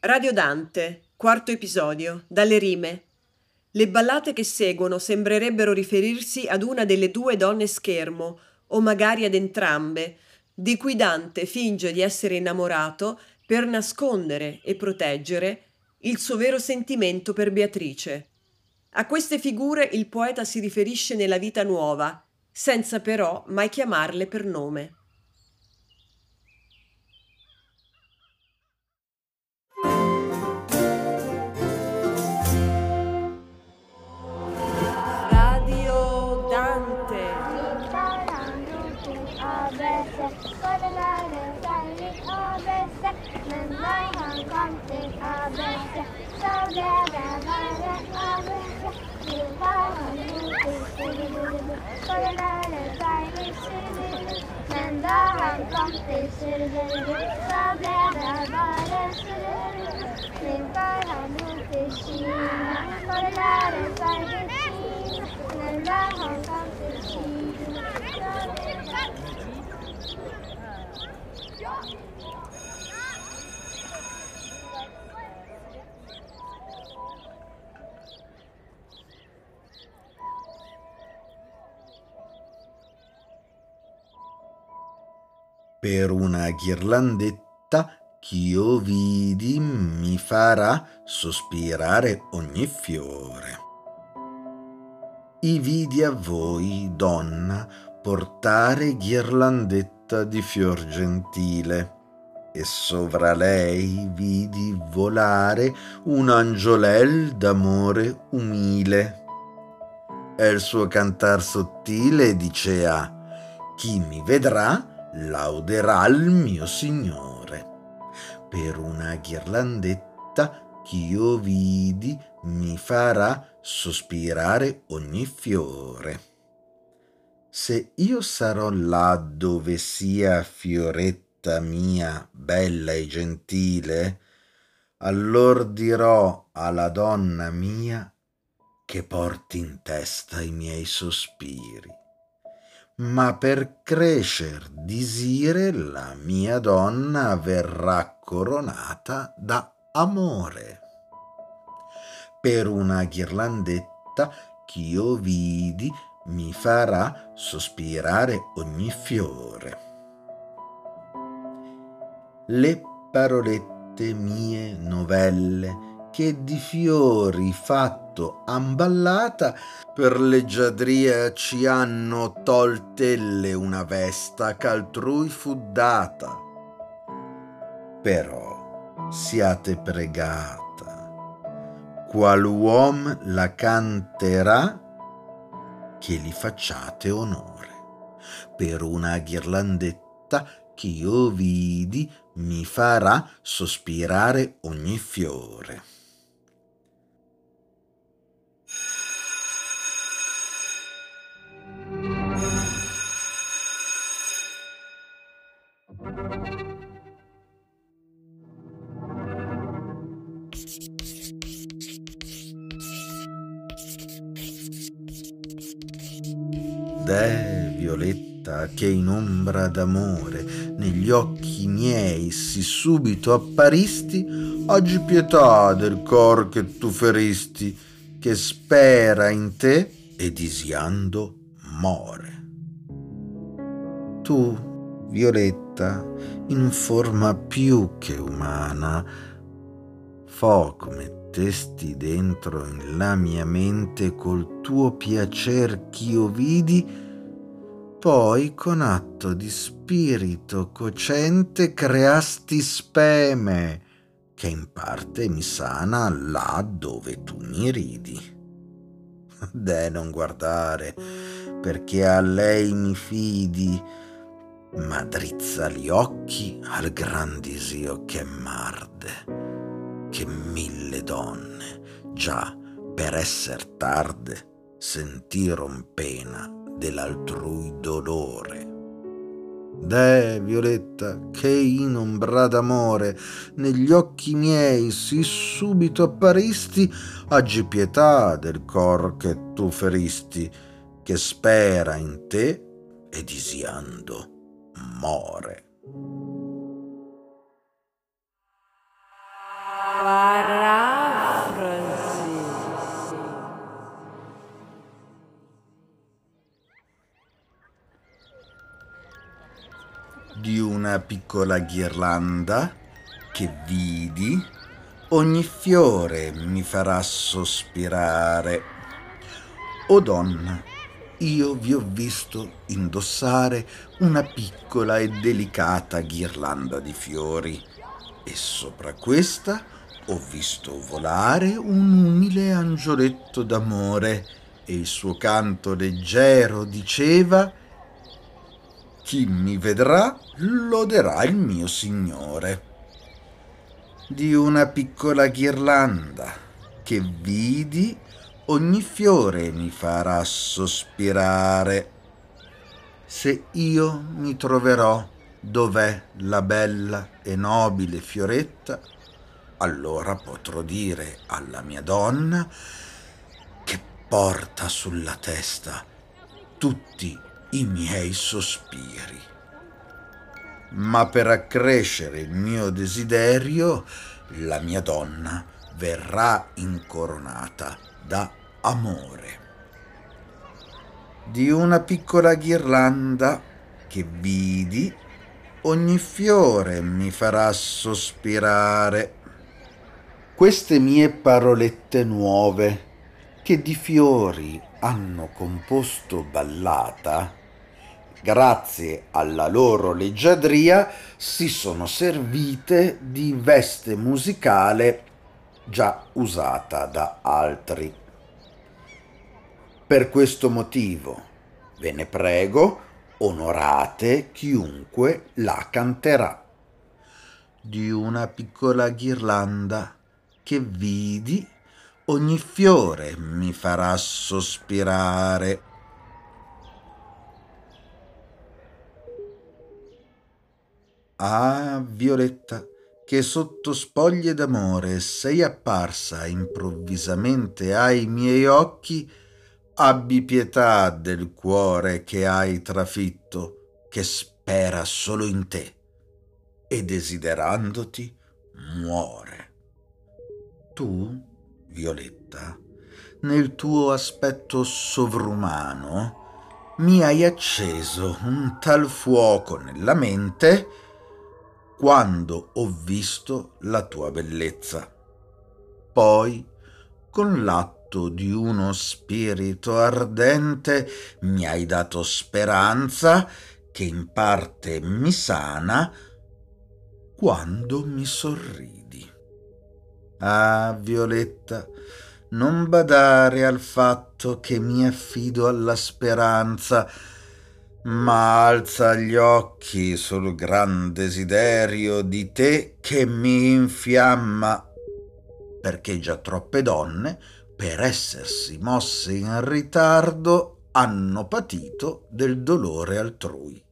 Radio Dante, quarto episodio, dalle rime. Le ballate che seguono sembrerebbero riferirsi ad una delle due donne schermo, o magari ad entrambe, di cui Dante finge di essere innamorato per nascondere e proteggere il suo vero sentimento per Beatrice. A queste figure il poeta si riferisce nella vita nuova, senza però mai chiamarle per nome. love you. Per una ghirlandetta ch'io vidi mi farà sospirare ogni fiore. I vidi a voi, donna, portare ghirlandetta di fior gentile, e sovra lei vidi volare un angiolel d'amore umile. E il suo cantar sottile dicea, chi mi vedrà lauderà il mio Signore. Per una ghirlandetta ch'io vidi mi farà sospirare ogni fiore. Se io sarò là dove sia fioretta mia bella e gentile, allor dirò alla donna mia che porti in testa i miei sospiri ma per crescer disire la mia donna verrà coronata da amore. Per una ghirlandetta ch'io vidi mi farà sospirare ogni fiore. Le parolette mie novelle che di fiori fatto han ballata per leggiadria ci hanno toltelle una vesta ch'altrui fu data. Però siate pregata, qual uom la canterà, che li facciate onore. Per una ghirlandetta ch'io vidi mi farà sospirare ogni fiore. Deh, Violetta, che in ombra d'amore negli occhi miei si subito apparisti, oggi pietà del cor che tu feristi, che spera in te e disiando more. Tu, Violetta, in forma più che umana, foco mettesti dentro in la mia mente col tuo piacer ch'io vidi, poi con atto di spirito cocente creasti speme, che in parte mi sana là dove tu mi ridi. De non guardare, perché a lei mi fidi, ma drizza gli occhi al gran disio che marde che mille donne, già per esser tarde, sentiron pena dell'altrui dolore. De, Violetta, che in ombra d'amore negli occhi miei si subito apparisti, aggi pietà del cor che tu feristi, che spera in te e disiando more. Una piccola ghirlanda che vidi, ogni fiore mi farà sospirare. O donna, io vi ho visto indossare una piccola e delicata ghirlanda di fiori e sopra questa ho visto volare un umile angioletto d'amore e il suo canto leggero diceva chi mi vedrà loderà il mio Signore. Di una piccola ghirlanda che vidi ogni fiore mi farà sospirare. Se io mi troverò dov'è la bella e nobile fioretta, allora potrò dire alla mia donna che porta sulla testa tutti i miei sospiri. Ma per accrescere il mio desiderio, la mia donna verrà incoronata da amore. Di una piccola ghirlanda che vidi, ogni fiore mi farà sospirare. Queste mie parolette nuove, che di fiori hanno composto ballata, grazie alla loro leggiadria, si sono servite di veste musicale già usata da altri. Per questo motivo, ve ne prego, onorate chiunque la canterà. Di una piccola ghirlanda che vidi, ogni fiore mi farà sospirare. Ah, Violetta, che sotto spoglie d'amore sei apparsa improvvisamente ai miei occhi, abbi pietà del cuore che hai trafitto, che spera solo in te, e desiderandoti muore. Tu, Violetta, nel tuo aspetto sovrumano, mi hai acceso un tal fuoco nella mente quando ho visto la tua bellezza. Poi, con l'atto di uno spirito ardente, mi hai dato speranza che in parte mi sana quando mi sorridi. Ah, Violetta, non badare al fatto che mi affido alla speranza, ma alza gli occhi sul gran desiderio di te che mi infiamma, perché già troppe donne, per essersi mosse in ritardo, hanno patito del dolore altrui.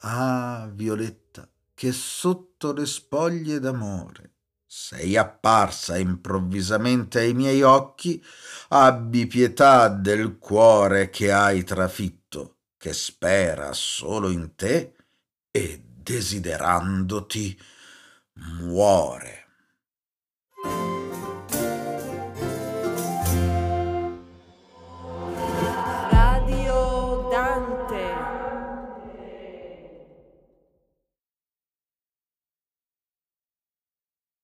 Ah, Violetta, che sotto le spoglie d'amore sei apparsa improvvisamente ai miei occhi, abbi pietà del cuore che hai trafitto, che spera solo in te e desiderandoti muore.